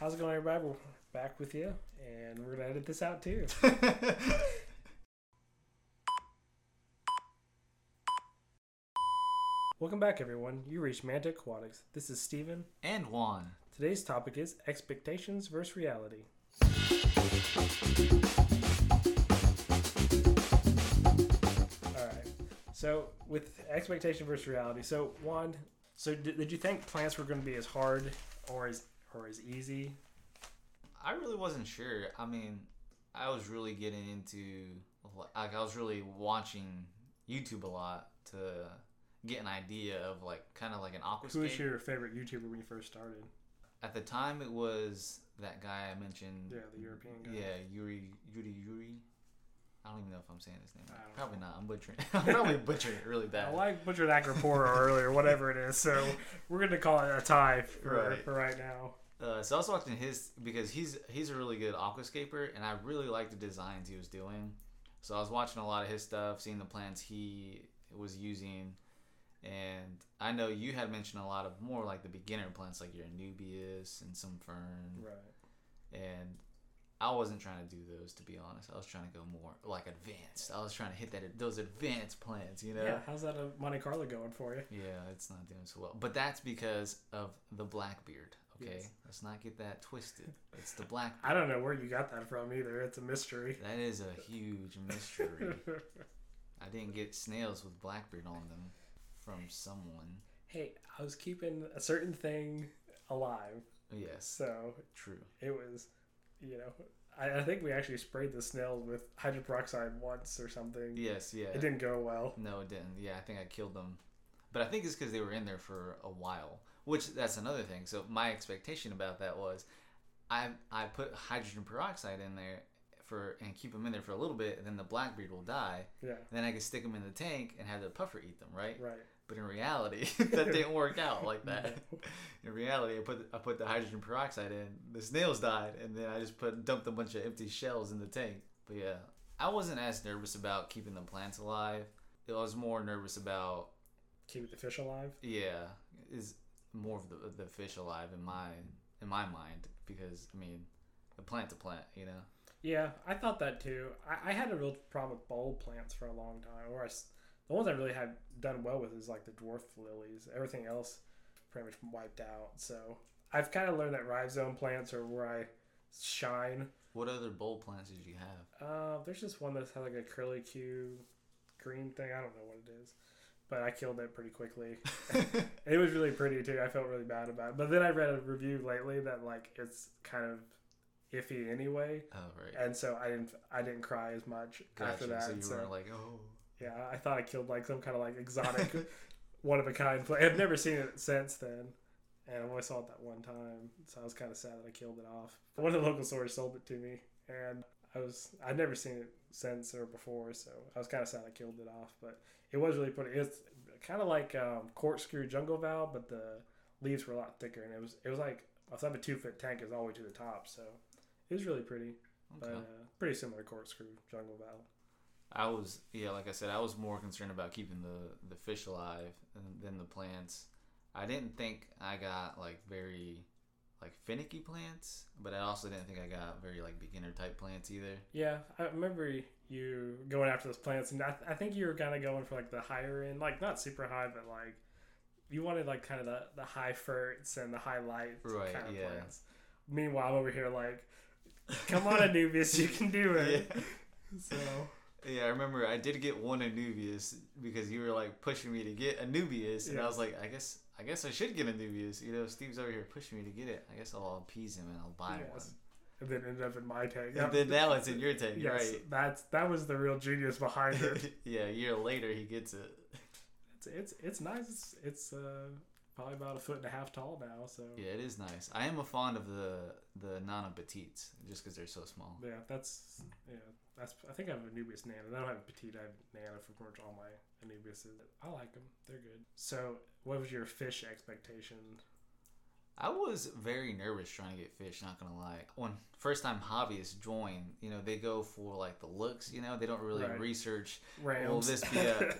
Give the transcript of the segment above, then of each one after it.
How's it going, everybody? We're back with you, and we're gonna edit this out too. Welcome back, everyone. You reached Mantic Aquatics. This is Steven. and Juan. Today's topic is expectations versus reality. All right. So with expectation versus reality, so Juan, so did, did you think plants were going to be as hard or as or as easy? I really wasn't sure. I mean, I was really getting into like I was really watching YouTube a lot to get an idea of like kind of like an aquascape. Who was your favorite YouTuber when you first started? At the time, it was that guy I mentioned. Yeah, the European guy. Yeah, Yuri Yuri Yuri. I don't even know if I'm saying his name. Right. Probably not. I'm butchering. I'm probably butchering it really bad. I like butchered Acropora earlier, whatever it is. So we're going to call it a tie for, Right. for right now. Uh, so I was watching his because he's he's a really good aquascaper, and I really like the designs he was doing. So I was watching a lot of his stuff, seeing the plants he was using, and I know you had mentioned a lot of more like the beginner plants, like your Anubias and some fern, Right. and I wasn't trying to do those to be honest. I was trying to go more like advanced. I was trying to hit that those advanced plants, you know. Yeah. How's that Monte Carlo going for you? Yeah, it's not doing so well. But that's because of the Blackbeard. Okay, Yes. let's not get that twisted. It's the Blackbeard. I don't know where you got that from either. It's a mystery. That is a huge mystery. I didn't get snails with Blackbeard on them from someone. hey, I was keeping a certain thing alive. Yes, So true. it was, you know, I, I think we actually sprayed the snails with hydroperoxide once or something. Yes, yeah. It didn't go well. No, it didn't. Yeah, I think I killed them. But I think it's because they were in there for a while. Which that's another thing. So my expectation about that was, I I put hydrogen peroxide in there for and keep them in there for a little bit, and then the blackbeard will die. Yeah. And then I can stick them in the tank and have the puffer eat them, right? Right. But in reality, that didn't work out like that. In reality, I put I put the hydrogen peroxide in, the snails died, and then I just put dumped a bunch of empty shells in the tank. But yeah, I wasn't as nervous about keeping the plants alive. I was more nervous about keeping the fish alive. yeah, is more of the the fish alive in my in my mind because I mean, a plant to plant, you know. Yeah, I thought that too. I, I had a real problem with bulb plants for a long time. Or I the ones I really had done well with is like the dwarf lilies. Everything else pretty much wiped out. So I've kind of learned that rhizome plants are where I shine. What other bulb plants did you have? Uh, there's just one that has like a curly Q green thing. I don't know what it is, but I killed it pretty quickly. it was really pretty too. I felt really bad about it. But then I read a review lately that like it's kind of iffy anyway. oh right. and so I didn't I didn't cry as much after that. So you so, were like, oh. yeah, I thought I killed like some kind of like exotic, one of a kind. pla- I've never seen it since then, and I only saw it that one time, so I was kind of sad that I killed it off. One of the local stores sold it to me, and I was I'd never seen it since or before, so I was kind of sad I killed it off. But it was really pretty. It's kind of like um, corkscrew jungle val, but the leaves were a lot thicker, and it was it was like I was have a two foot tank is all the way to the top, so it was really pretty but uh, pretty similar corkscrew jungle val. I was yeah, like I said, I was more concerned about keeping the the fish alive than, than the plants. I didn't think I got like very like finicky plants, but I also didn't think I got very like beginner type plants either. Yeah, I remember you going after those plants, and I, I think you were kind of going for like the higher end, like not super high, but like you wanted like kind of the the high ferts and the high light Right, kind of yeah. plants. Meanwhile, I'm over here like, come on, Anubias, you can do it. Yeah. So Yeah, I remember I did get one Anubias because you were like pushing me to get Anubias, and. I was like, I guess I guess I should get a Anubias. You know, Steve's over here pushing me to get it. I guess I'll appease him and I'll buy Yes. and then ended up in my tank. And then now it's in your tank, yes, right? that's that was the real genius behind it. yeah, a year later he gets it. it's it's it's nice. It's, it's uh, probably about a foot and a half tall now. So Yeah, it is nice. I am a fond of the the Nana Petites just because they're so small. Yeah, that's yeah. That's I think I have Anubias Nana. I don't have Petite. I have Nana for pretty much all my Anubiases. I like them. They're good. So, what was your fish expectation? I was very nervous trying to get fish. Not gonna lie. When first time hobbyists join, you know, they go for like the looks. You know, they don't really Right. research. Rams. Will this be a?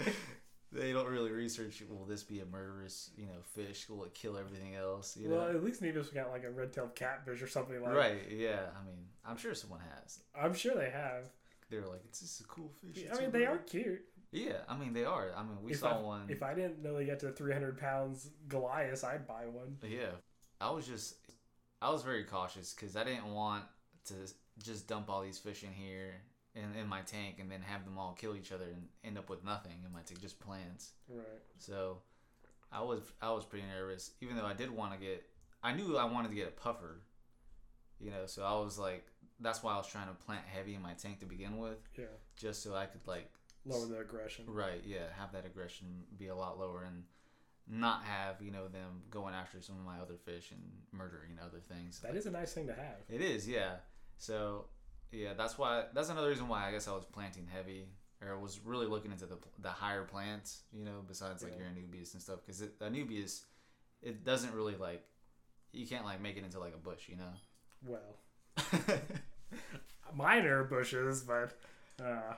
they don't really research. Will this be a murderous, you know, fish? Will it kill everything else? You well, know, at least Nevis got like a red-tailed catfish or something like. That. Right? Yeah. I mean, I'm sure someone has. I'm sure they have. They're like, it's just a cool fish. I mean, they rare." are cute. Yeah, I mean, they are. I mean, we if saw I, one. If I didn't know they get to 300 pounds Goliath, I'd buy one. Yeah, I was just, I was very cautious because I didn't want to just dump all these fish in here in, in my tank and then have them all kill each other and end up with nothing in my tank, just plants. Right. So I was I was pretty nervous, even though I did want to get. I knew I wanted to get a puffer, you know. So I was like, that's why I was trying to plant heavy in my tank to begin with, Yeah. just so I could like Lower the aggression. Right, yeah, have that aggression be a lot lower and not have, you know, them going after some of my other fish and murdering other things. That is a nice thing to have. It is, yeah. So, yeah, that's why that's another reason why I guess I was planting heavy or was really looking into the the higher plants, you know, besides like Yeah. your Anubias and stuff a Anubias it doesn't really like you can't like make it into like a bush, you know. Well, mine are bushes, but uh,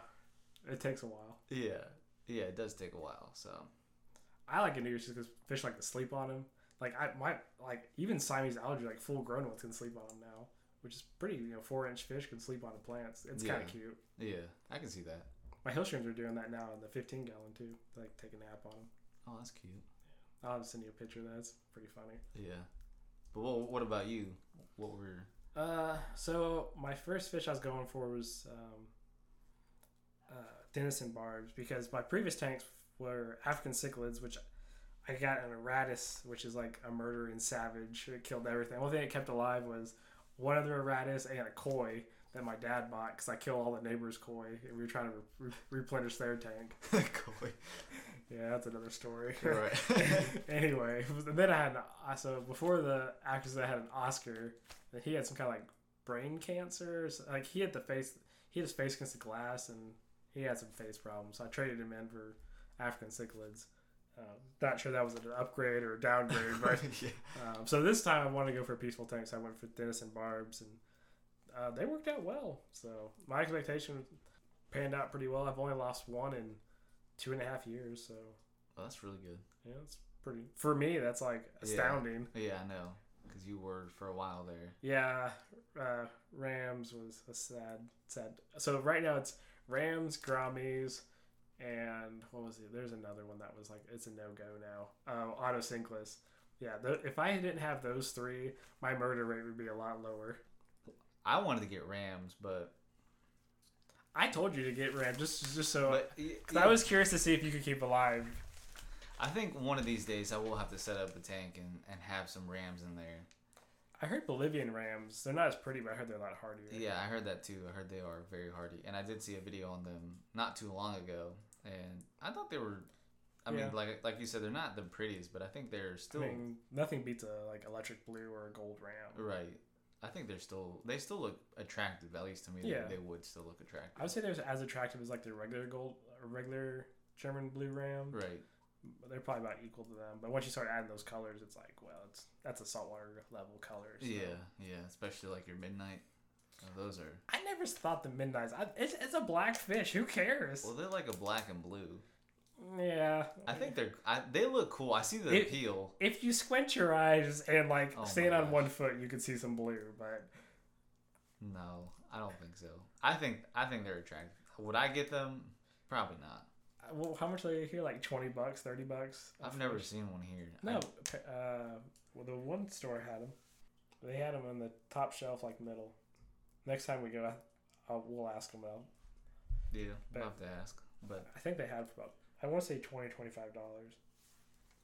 it takes a while. yeah. Yeah, it does take a while. So, I like Anubias just because fish like to sleep on them. Like I my like even Siamese algae, like full grown ones, can sleep on them now, which is pretty. You know, four inch fish can sleep on the plants. It's kind of cute. yeah, I can see that. My hill streams are doing that now in the 15 gallon too. They, like take a nap on them. Oh, that's cute. I'll send you a picture of that. It's pretty funny. Yeah. But what, what about you? What were Uh, so my first fish I was going for was um, uh, Denison barbs because my previous tanks were African cichlids, which I got an auratus, which is like a murdering savage. It killed everything. The only thing it kept alive was one other Auratus and a koi that my dad bought because I killed all the neighbors' koi and we were trying to re- replenish their tank. Koi? Yeah, that's another story. Right. anyway, and then I had an, so before the actors I had an Oscar, and he had some kind of like brain cancer. so- Like he had the face, he had his face against the glass, and he had some face problems. So I traded him in for African cichlids. Um, not sure that was an upgrade or a downgrade, but yeah. um, so this time I wanted to go for peaceful tanks. I went for Denison barbs, and uh, they worked out well. So my expectation panned out pretty well. I've only lost one in two and a half years, so Oh, that's really good. yeah, it's pretty for me. That's like astounding. Yeah, I know. Because you were for a while there. Yeah, uh, Rams was a sad, sad. So right now it's Rams, Gouramis, and what was it? There's another one that was like it's a no go now. Um, Otocinclus. Yeah, th- if I didn't have those three, my murder rate would be a lot lower. I wanted to get Rams, but. I told you to get Ram just just so. but y- 'cause I was curious to see if you could keep alive. I think one of these days I will have to set up a tank and, and have some Rams in there. I heard Bolivian Rams. They're not as pretty, but I heard they're a lot hardier. Yeah, I heard that too. I heard they are very hardy. And I did see a video on them not too long ago. And I thought they were. I mean, like like you said, they're not the prettiest, but I think they're still I mean, nothing beats a like electric blue or a gold ram. right. I think they're still they still look attractive. At least to me, Yeah. they, they would still look attractive. I would say they're as attractive as like the regular gold, regular German blue ram. Right. But They're probably about equal to them. But once you start adding those colors, it's like, well, it's that's a saltwater level color. so- Yeah, yeah. Especially like your midnight. Oh, those are I never thought the midnights. I, it's, it's a black fish. Who cares? well, they're like a black and blue. yeah. I think they're I, they look cool. I see the It- appeal. If you squint your eyes and like Oh stand on gosh. one foot, you can see some blue. But No, I don't think so. I think I think they're attractive. Would I get them? Probably not. uh, well, how much are they here? Like twenty bucks, thirty bucks. I've never seen one here. No, I- uh, well, the one store had them. They had them on the top shelf, like middle. Next time we go, I, we'll ask them about. yeah, but- I'll have to ask. But I think they had about. I want to say 20 dollars.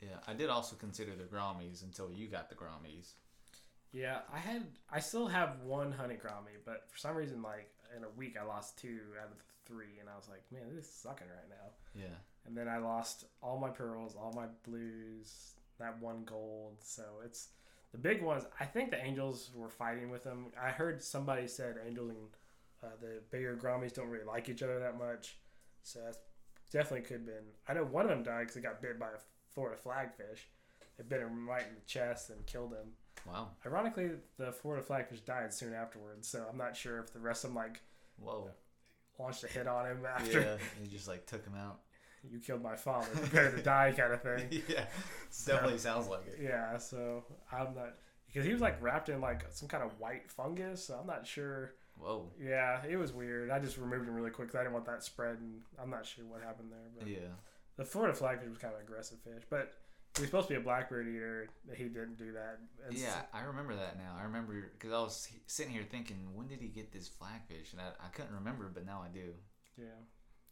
yeah, I did also consider the Gouramis until you got the Gouramis. Yeah, I had. I still have one honey Gourami, but for some reason, like in a week, I lost two out of the three, and I was like, man, this is sucking right now. Yeah, And then I lost all my pearls, all my blues, that one gold. So it's the big ones. I think the Angels were fighting with them. I heard somebody said Angels and uh, the bigger Gouramis don't really like each other that much. So that's definitely could have been. I know one of them died because it got bit by a Florida flagfish. It bit him right in the chest and killed him. wow, Ironically, the Florida flagfish died soon afterwards. So I'm not sure if the rest of them like whoa, launched a hit on him after. yeah, he just like took him out. You killed my father, prepare to die kind of thing. yeah, So- definitely sounds like it. Yeah, so I'm not because he was like wrapped in like some kind of white fungus. So I'm not sure. Whoa. Yeah, it was weird. I just removed him really quick 'cause I didn't want that spread, and I'm not sure what happened there. But Yeah. the Florida flagfish was kind of an aggressive fish, but he was supposed to be a blackbeard eater. He didn't do that. And Yeah, I remember that now. I remember because I was sitting here thinking, when did he get this flagfish? And I, I couldn't remember, but now I do. Yeah,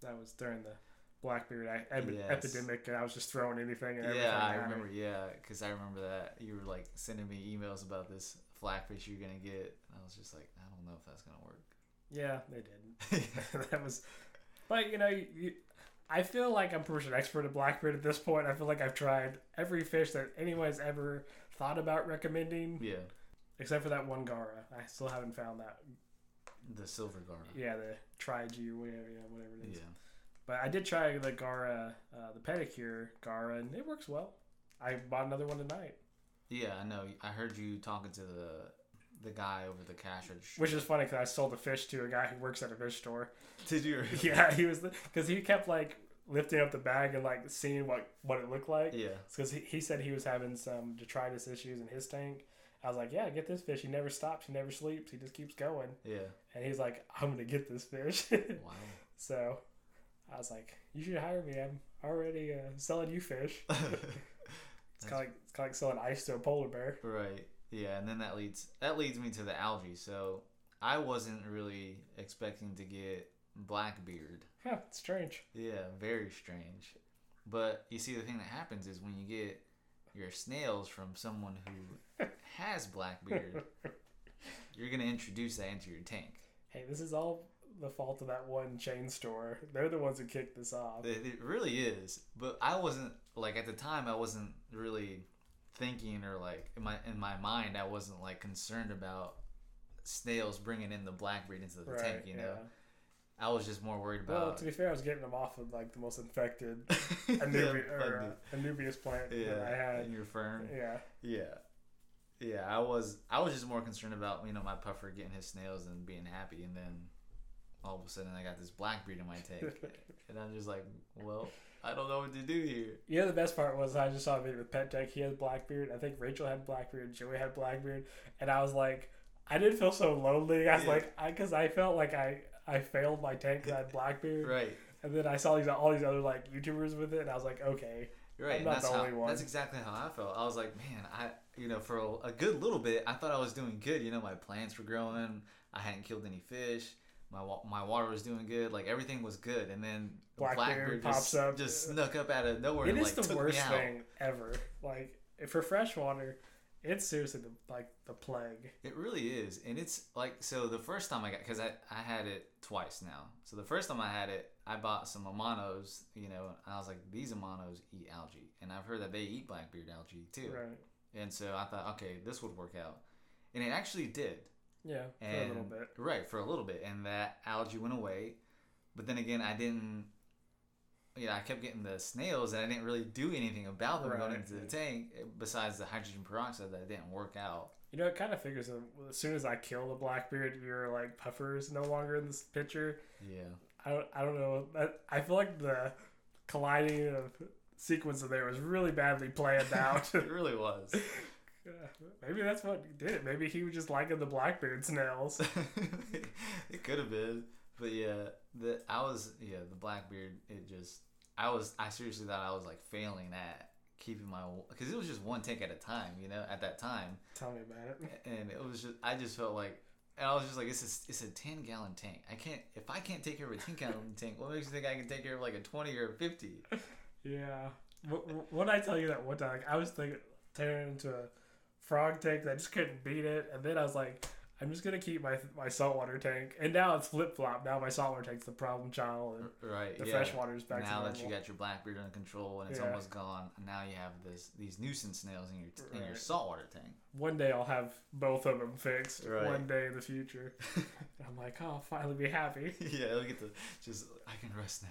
that was during the blackbeard Yes. epidemic, and I was just throwing anything and everything. Yeah, I it. remember. Yeah, because I remember that you were like sending me emails about this flagfish you're gonna get. And I was just like, I don't know if that's gonna work. Yeah, they didn't. that was, but you know, you, you, I feel like I'm pretty much an expert at blackbeard at this point. I feel like I've tried every fish that anyone's ever thought about recommending, yeah, except for that one gara. I still haven't found that. the silver garter. Yeah, the Triju, whatever, yeah, whatever it is. Yeah. But I did try the gara, uh, the pedicure gara, and it works well. I bought another one tonight, Yeah, I know. I heard you talking to the the guy over the cash register. which is funny because I sold the fish to a guy who works at a fish store. did you? Yeah, he was because he kept like lifting up the bag and like seeing what what it looked like. Yeah. Because he, he said he was having some detritus issues in his tank. I was like, yeah, get this fish. He never stops. He never sleeps. He just keeps going. Yeah. And he's like, I'm gonna get this fish. Wow. so I was like, you should hire me. I'm already uh, selling you fish. It's kind of like it's kind of like selling ice to a polar bear. Right. Yeah, and then that leads that leads me to the algae. So I wasn't really expecting to get blackbeard. Huh, it's strange. Yeah, very strange. But you see, the thing that happens is when you get your snails from someone who has blackbeard, you're gonna introduce that into your tank. Hey, this is all the fault of that one chain store. They're the ones who kicked this off. It, it really is. But I wasn't like at the time. I wasn't really thinking or like in my in my mind. I wasn't like concerned about snails bringing in the blackbeard into the tank. You know, yeah. I was just more worried about. Well, to be fair, I was getting them off of like the most infected Yeah, Anubi- or, uh, Anubias plant yeah, that I had. in your fern. Yeah. Yeah. Yeah, I was I was just more concerned about, you know, my puffer getting his snails and being happy and then all of a sudden I got this blackbeard in my tank. and I'm just like, well, I don't know what to do here. You know the best part was I just saw a video with Pet Tech. He has black beard. I think Rachel had black beard. Joey had black beard, and I was like, I did feel so lonely. I was Yeah. like, I because I felt like I I failed my tank because I had Blackbeard, Right. and then I saw these all these other like YouTubers with it, and I was like, okay, Right. I'm not that's the how, only one. That's exactly how I felt. I was like, man, I you know, for a, a good little bit, I thought I was doing good. You know, my plants were growing. I hadn't killed any fish. My wa- my water was doing good. Like everything was good. And then the Blackbeard blackbeard pops just, up. just snuck up out of nowhere it and is like the worst thing ever. Like for freshwater, it's seriously the, like the plague. It really is, and it's like so. The first time I got, because I I had it twice now. So the first time I had it, I bought some amanos, you know, and I was like, these amanos eat algae, and I've heard that they eat blackbeard algae too. Right. And so I thought, okay, this would work out, and it actually did. Yeah, for a little bit. right for a little bit, and that algae went away, but then again, I didn't. Yeah, I kept getting the snails, and I didn't really do anything about them going into the tank. Eh, besides the hydrogen peroxide, that didn't work out. You know, it kind of figures that as soon as I kill the Blackbeard, your like puffers no longer in this picture. Yeah. I don't, I don't know. That- I feel like the colliding of sequence of there was really badly planned out. it really was. Maybe that's what did it. Maybe he was just liking the Blackbeard snails. it could have been, but yeah, the I was yeah the Blackbeard. It just I was I seriously thought I was like failing at keeping my because it was just one tank at a time, you know, at that time, Tell me about it. and it was just I just felt like. And I was just like, it's a, it's a 10 gallon tank. I can't, if I can't take care of a 10 gallon tank, what makes you think I can take care of like a 20 or a 50? Yeah. What, what I tell you that one time, like, I was thinking turning into a frog tank. I just couldn't beat it, and then I was like, I'm just gonna keep my my saltwater tank. And now it's flip flop. Now my saltwater tank's the problem child, and Right. the yeah. freshwater's back now that you got your blackbeard under control and it's Yeah. almost gone, now you have this these nuisance snails in your in your saltwater tank. One day I'll have both of them fixed. Right. One day in the future. I'm like, oh, I'll finally be happy. yeah, it'll get to just I can rest now.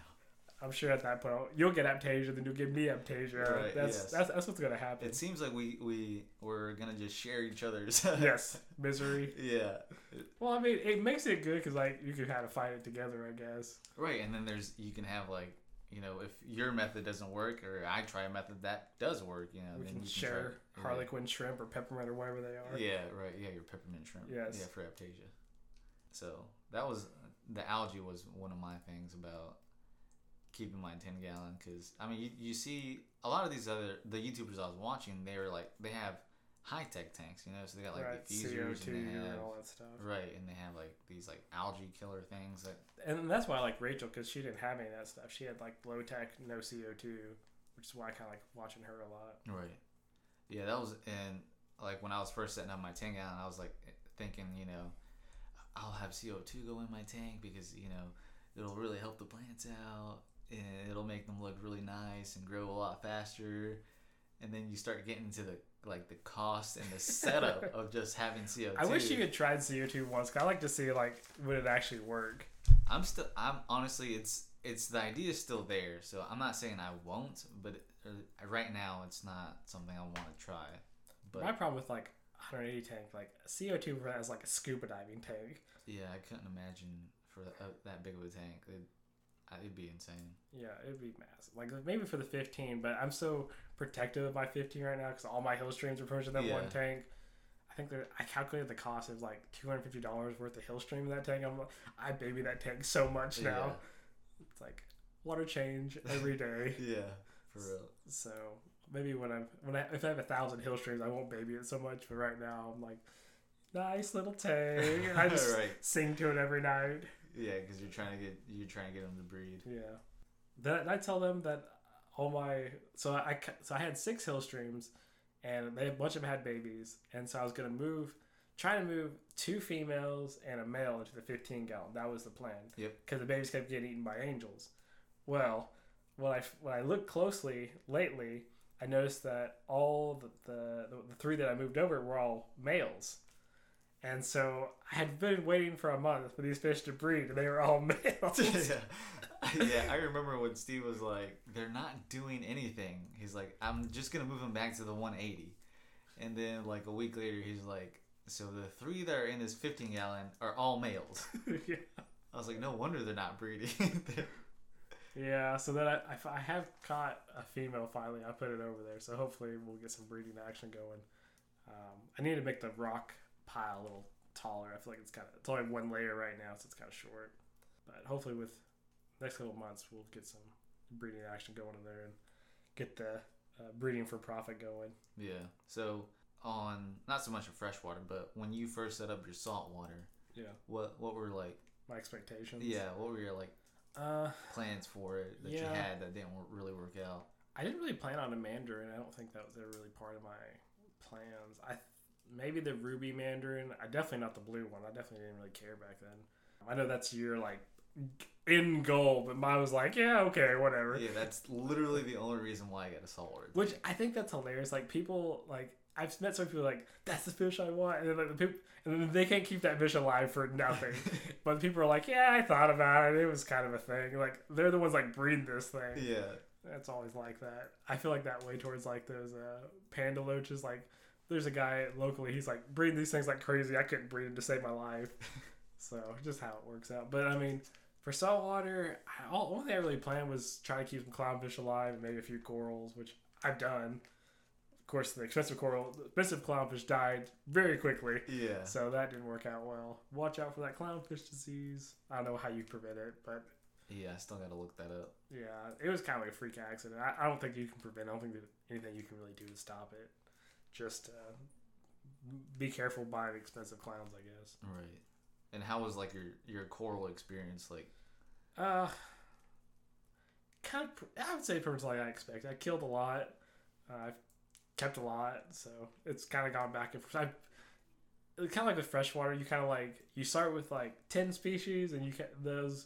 I'm sure at that point you'll get aiptasia, then you'll give me aiptasia. Right, that's, yes. that's that's what's gonna happen. It seems like we we we're gonna just share each other's. yes, misery. yeah. Well, I mean, it makes it good because like you can kind of fight it together, I guess. Right, and then there's you can have like you know, if your method doesn't work or I try a method that does work, you know, We then can you share try, Harlequin shrimp or peppermint or whatever they are. Yeah, right. Yeah, your peppermint shrimp. Yes. Yeah, for Aiptasia. So that was the algae was one of my things about keeping mind 10 gallon because I mean you, you see a lot of these other the YouTubers I was watching they were like they have high tech tanks you know so they got like right, diffusers CO2 and they and have all that stuff. right and they have like these like algae killer things that And that's why I like Rachel because she didn't have any of that stuff. She had like low tech, no CO2, which is why I kind of like watching her a lot. Right. Yeah, that was and like when I was first setting up my 10 gallon, I was like thinking, you know, I'll have CO2 go in my tank because you know it'll really help the plants out and it'll make them look really nice and grow a lot faster. And then you start getting into the like the cost and the setup of just having CO2. I wish you had tried CO2 once. 'cause I like to see like would it actually work. I'm still. I'm honestly. It's. It's the idea is still there. So I'm not saying I won't, but uh, right now it's not something I want to try. But My problem with like 180 tank, like CO2 for that is like a scuba diving tank. Yeah, I couldn't imagine for that, uh, that big of a tank. Uh, Uh, it'd be insane. Yeah, it'd be massive. Like maybe for the 15, but I'm so protective of my 15 right now because all my hill streams are pushed in that Yeah. one tank. I think I calculated the cost is like $250 worth of hill stream in that tank. I'm like, I baby that tank so much now. It's like water change every day. Yeah. Yeah, for real. so maybe when I'm when I if I have a thousand hill streams, I won't baby it so much. But right now, I'm like, nice little tank. I just Right. sing to it every night. Yeah, because you're trying to get you're trying to get them to breed. Yeah. Then I tell them that all my so I so I had six hill streams, and they a bunch of them had babies, and so I was gonna move, try to move two females and a male into the 15 gallon. That was the plan. Yep. Because the babies kept getting eaten by angels. Well, when I when I looked closely lately, I noticed that all the the, the three that I moved over were all males. And so I had been waiting for a month for these fish to breed, and they were all males. yeah. yeah, I remember when Steve was like, "They're not doing anything." He's like, "I'm just gonna move them back to the 180," and then like a week later, he's like, "So the three that are in this 15 gallon are all males." yeah. I was like, "No wonder they're not breeding." Yeah, so then I I have caught a female finally. I put it over there, so hopefully we'll get some breeding action going. Um, I need to make the rock pile a little taller. I feel like it's kind of it's only one layer right now, so it's kind of short. But hopefully, with next couple months, we'll get some breeding action going in there and get the uh, breeding for profit going. yeah. So on not so much of freshwater, but when you first set up your saltwater, Yeah, what what were like? my expectations. Yeah, what were your like Uh, plans for it that you had that didn't really work out? I didn't really plan on a mandarin. I don't think that was ever really part of my plans. I maybe the ruby mandarin. I definitely not the blue one. I definitely didn't really care back then. I know that's your like in goal, but mine was like, yeah, okay, whatever. Yeah, that's literally the only reason why I got a saltwater. Which I think that's hilarious. Like people like I've met some people like that's the fish I want, and then like, the people and then they can't keep that fish alive for nothing. but people are like, yeah, I thought about it. It was kind of a thing. Like they're the ones like breed this thing. yeah. That's always like that. I feel like that way towards like those uh, panda loaches. Like, there's a guy locally. He's like breeding these things like crazy. I couldn't breed them to save my life. so just how it works out. But I mean, for saltwater, I, all only thing I really planned was try to keep some clownfish alive and maybe a few corals, which I've done. Of course, the expensive coral, the expensive clownfish died very quickly. Yeah. So that didn't work out well. Watch out for that clownfish disease. I don't know how you prevent it, but Yeah, I still gotta look that up. yeah, it was kind of like a freak accident. I, I don't think you can prevent. I don't think that anything you can really do to stop it. Just uh, be careful buying expensive clowns, I guess. Right. And how was like your your coral experience? Like, Uh, kind of. I would say pretty much like I expected. I killed a lot. Uh, I've kept a lot, so it's kind of gone back and forth. I, it's kind of like with freshwater. You kind of like you start with like ten species, and you can those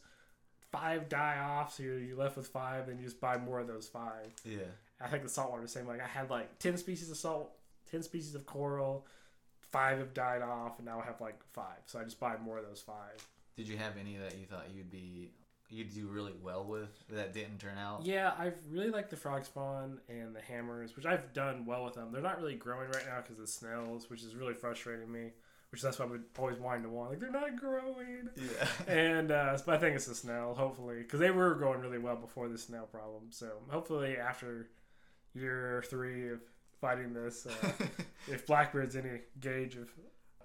five die off, so you're, you're left with five. Then you just buy more of those five. yeah, I think the saltwater the same. Like I had like ten species of salt, ten species of coral, five have died off, and now I have like five. So I just buy more of those five. did you have any that you thought you'd be you'd do really well with that didn't turn out? Yeah, I really like the frog spawn and the hammers, which I've done well with them. They're not really growing right now because of the snails, which is really frustrating me. which that's why I've always wanted to want. Like they're not growing. Yeah. And uh, but I think it's the snail, hopefully, because they were growing really well before the snail problem. So hopefully, after year three of fighting this, uh, if Blackbeard's any gauge of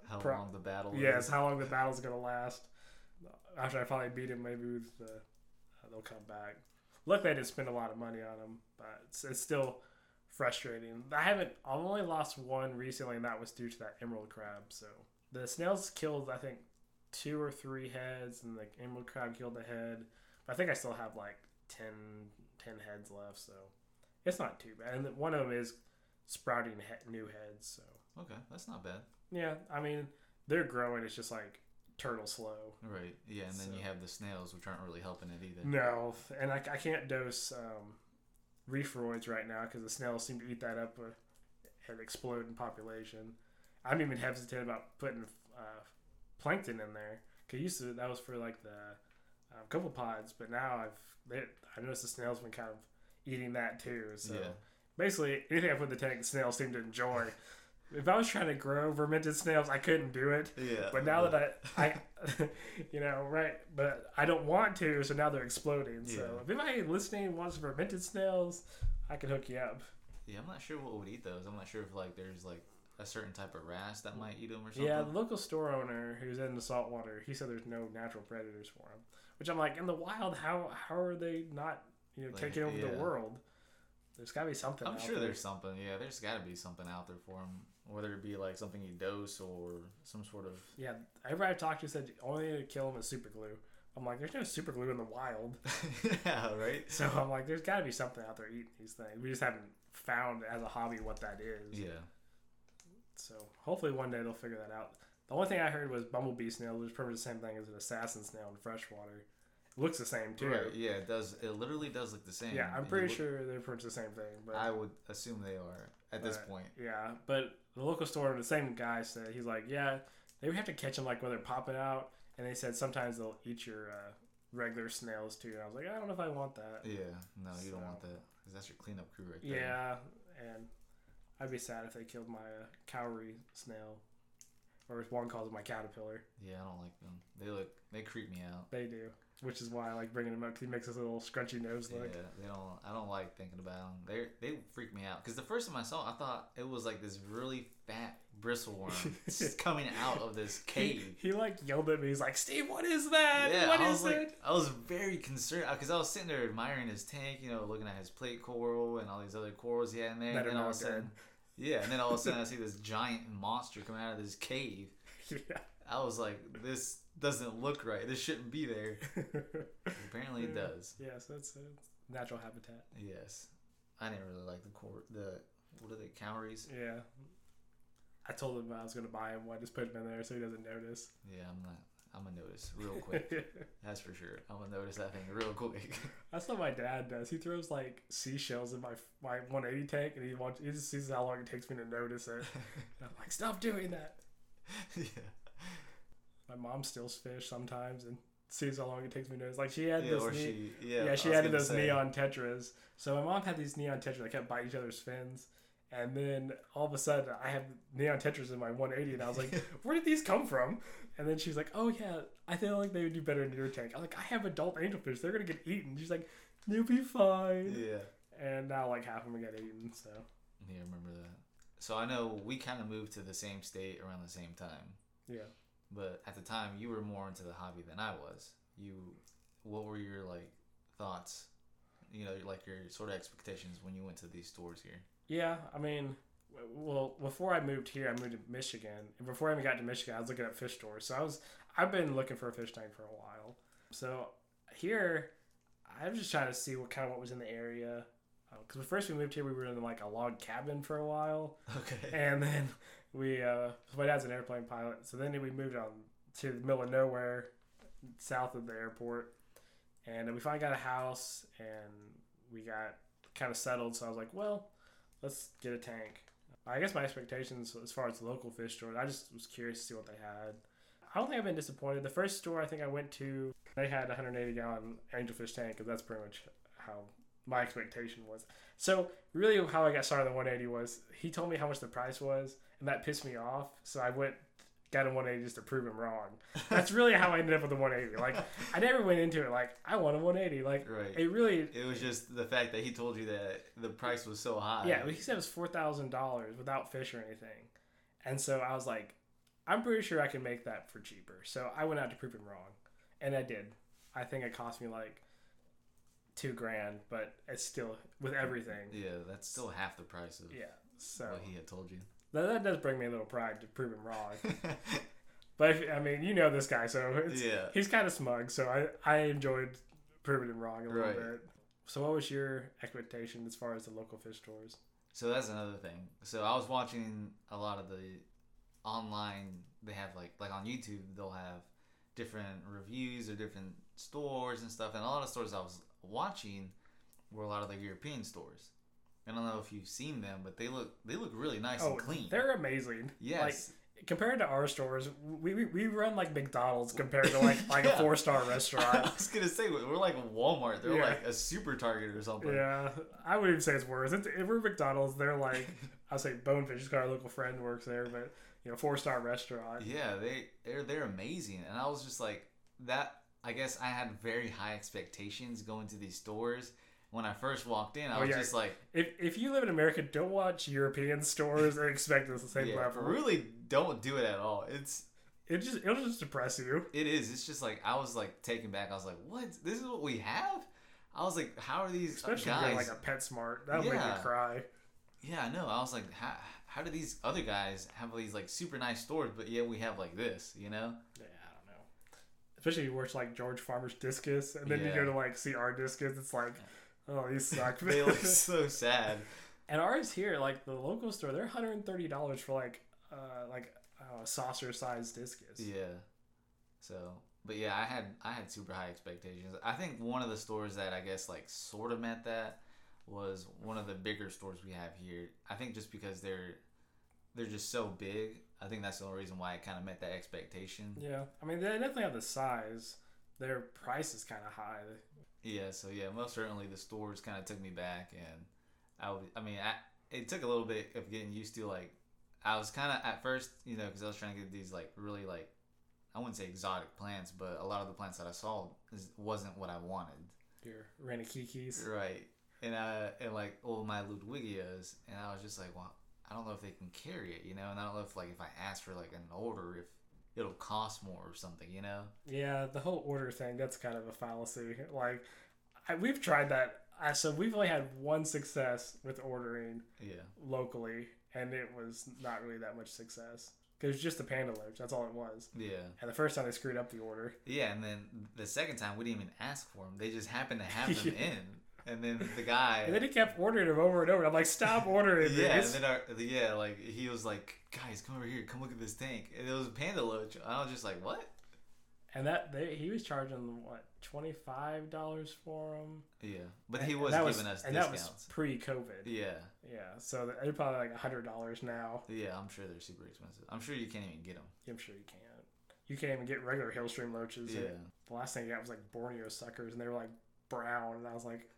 How Pro- long the battle yes, is. how long the battle's gonna last, after I finally beat him, maybe with the, uh, they'll come back. Luckily, I didn't spend a lot of money on them, but it's, it's still frustrating. I haven't. I've only lost one recently, and that was due to that emerald crab. So the snails killed, I think, two or three heads, and the emerald crab killed a head. But I think I still have like 10, 10 heads left, so it's not too bad. And one of them is sprouting he- new heads. So Okay, that's not bad. yeah, I mean they're growing. It's just like turtle slow. Right. Yeah, and then So- you have the snails, which aren't really helping it either. No, and I, I can't dose um, reefroids right now because the snails seem to eat that up uh, and explode in population. I'm even hesitant about putting uh, plankton in there. Cause used to that was for like the um, copepods, but now I've they, I noticed the snails been kind of eating that too. So Yeah. Basically, anything I put in the tank, the snails seem to enjoy. if I was trying to grow vermetid snails, I couldn't do it. Yeah. But now that I, I, you know, right? But I don't want to, so now they're exploding. Yeah. So if anybody listening wants vermetid snails, I can hook you up. Yeah, I'm not sure what would eat those. I'm not sure if like there's like a certain type of wrasse that might eat them or something. Yeah, the local store owner who's in the saltwater, he said there's no natural predators for them. Which I'm like, in the wild, how how are they not, you know, Like, taking over yeah. the world? There's got to be something. I'm sure there. there's something. Yeah, there's got to be something out there for them. Whether it be like something you dose or some sort of. Yeah, everybody I've talked to said only to kill them is super glue. I'm like, there's no super glue in the wild. yeah. Right. So I'm like, there's got to be something out there eating these things. We just haven't found as a hobby what that is. Yeah. So hopefully one day they'll figure that out. The only thing I heard was bumblebee snail, which is pretty much the same thing as an assassin snail in freshwater. Looks the same too. Right. Yeah. It does. It literally does look the same. Yeah, I'm pretty sure they're pretty much the same thing. But I would assume they are at this point. yeah, but the local store, the same guy said he's like, yeah, they would have to catch them like when they're popping out, and they said sometimes they'll eat your uh, regular snails too. And I was like, I don't know if I want that. Yeah. No, you don't want that because that's your cleanup crew right there. Yeah, and I'd be sad if they killed my uh, cowrie snail, or as one calls it, my caterpillar. Yeah. I don't like them. They look. They creep me out. They do, which is why I like bringing him up because he makes his little scrunchy nose look. Yeah, they don't. I don't like thinking about them. They they freak me out because the first time I saw, it, I thought it was like this really fat bristleworm just coming out of this cave. he like yelled at me. He's like, "Steve, what is that? Yeah, what I is was like, it?" I was very concerned because I was sitting there admiring his tank, you know, looking at his plate coral and all these other corals he had in there. That and then all of a sudden, yeah, and then all of a sudden I see this giant monster coming out of this cave. yeah. I was like, this doesn't look right. This shouldn't be there. Apparently, it does. Yes, that's it's natural habitat. Yes, I didn't really like the cor- the what are they cowries? Yeah. I told him I was gonna buy him one. Just put him in there so he doesn't notice. Yeah, I'm not. I'm gonna notice real quick. That's for sure. I'm gonna notice that thing real quick. That's what my dad does. He throws like seashells in my my 180 tank, and he wants he just sees how long it takes me to notice it. And I'm like, stop doing that. yeah. My mom steals fish sometimes and sees how long it takes me to notice. Like she had Yeah, this ne- she. Yeah. yeah, she added those say. neon tetras. So my mom had these neon tetras that kept biting each other's fins. And then all of a sudden, I have neon tetras in my 180, and I was like, "Where did these come from?" And then she's like, "Oh yeah, I feel like they would do better in your tank." I'm like, "I have adult angelfish; they're gonna get eaten." She's like, "You'll be fine." Yeah. And now like half of them get eaten. So Yeah, I remember that. So I know we kind of moved to the same state around the same time, yeah, but at the time you were more into the hobby than I was. You, what were your like thoughts? You know, like your sort of expectations when you went to these stores here. yeah. I mean, well, before I moved here, I moved to Michigan, and before I even got to Michigan, I was looking at fish stores. So I was I've been looking for a fish tank for a while. So here, I was just trying to see what kind of what was in the area. Because when first we moved here, we were in like a log cabin for a while, Okay. and then we uh, my dad's an airplane pilot, so then we moved on to the middle of nowhere, south of the airport, and then we finally got a house, and we got kind of settled. So I was like, well, let's get a tank. I guess my expectations as far as local fish store, I just was curious to see what they had. I don't think I've been disappointed. The first store I think I went to, they had a 180 gallon angelfish tank, because that's pretty much how my expectation was. So really, how I got started on the 180 was he told me how much the price was, and that pissed me off. So I went got a 180 just to prove him wrong. That's really how I ended up with the 180. Like I never went into it like I want a 180. Like Right. it really It was just the fact that he told you that the price was so high. Yeah, he said it was four thousand dollars without fish or anything, and so I was like, I'm pretty sure I can make that for cheaper. So I went out to prove him wrong, and I did. I think it cost me like two grand, but it's still with everything. Yeah, that's still half the price of Yeah, so what he had told you. that, that does bring me a little pride to prove him wrong. but if, I mean, you know this guy, so it's, yeah. he's kind of smug. So I I enjoyed proving him wrong a little Right. bit. So what was your expectation as far as the local fish stores? So that's another thing. So I was watching a lot of the online. They have like like on YouTube. They'll have different reviews of different stores and stuff. And a lot of stores I was watching were a lot of the European stores. I don't know if you've seen them, but they look they look really nice oh, and clean. they're amazing. yes. like, compared to our stores, we, we, we run like McDonald's compared to like like Yeah. a four star restaurant. I was gonna say we're like Walmart. They're Yeah. like a super Target or something. yeah, I wouldn't even say it's worse. It's, if we're McDonald's, they're like I say Bonefish because our local friend works there, but you know four star restaurant. Yeah, they they're they're amazing, and I was just like that. I guess I had very high expectations going to these stores. When I first walked in, I Oh, was yeah. just like, If if you live in America, don't watch European stores and expect it's the same yeah, level. really don't do it at all. It's It just it'll just depress you. it is. It's just like I was like taken back. I was like, what? This is what we have. I was like, how are these Especially guys? like a PetSmart. That'll make Yeah. you cry. yeah, I know. I was like, how how do these other guys have these like super nice stores, but yet we have like this? You know? Yeah, know. Especially if you watch like George Farmer's Discus, and then you go to like see our Discus. It's like, oh, these suck. they look so sad. and ours here, like the local store, they're one hundred and thirty dollars for like, uh, like uh, saucer sized discus. Yeah. So, but yeah, I had I had super high expectations. I think one of the stores that I guess like sort of met that was one of the bigger stores we have here. I think just because they're they're just so big. I think that's the only reason why it kind of met that expectation. Yeah, I mean they definitely have the size. Their price is kind of high. Yeah. So yeah, most certainly the stores kind of took me back, and I would, I mean, I, it took a little bit of getting used to like. I was kind of at first, you know, because I was trying to get these like really like, I wouldn't say exotic plants, but a lot of the plants that I saw is, wasn't what I wanted. Your Ranikikis. Right. And uh and like all my Ludwigias and I was just like, well, I don't know if they can carry it, you know, and I don't know if like if I ask for like an order if it'll cost more or something, you know? Yeah, the whole order thing, that's kind of a fallacy. Like, I, we've tried that. I, so we've only had one success with ordering Yeah. locally, and it was not really that much success. Because it was just the panda loach. That's all it was. Yeah. And the first time they screwed up the order. Yeah, and then the second time we didn't even ask for them. They just happened to have them Yeah. in. And then the guy And then he kept ordering them over and over. I'm like, stop ordering Yeah, and these. then our, yeah, like he was like, "Guys, come over here, come look at this tank." And it was a panda loach. I was just like, "What?" And that they, he was charging what twenty five dollars for them. Yeah, but And- he was that giving us and discounts. that was pre COVID. Yeah, Yeah, so they're probably like hundred dollars now. yeah, I'm sure they're super expensive. I'm sure you can't even get them. I'm sure you can't. You can't even get regular Hillstream loaches. Yeah, The last thing I got was like Borneo suckers, and they were like brown, and I was like,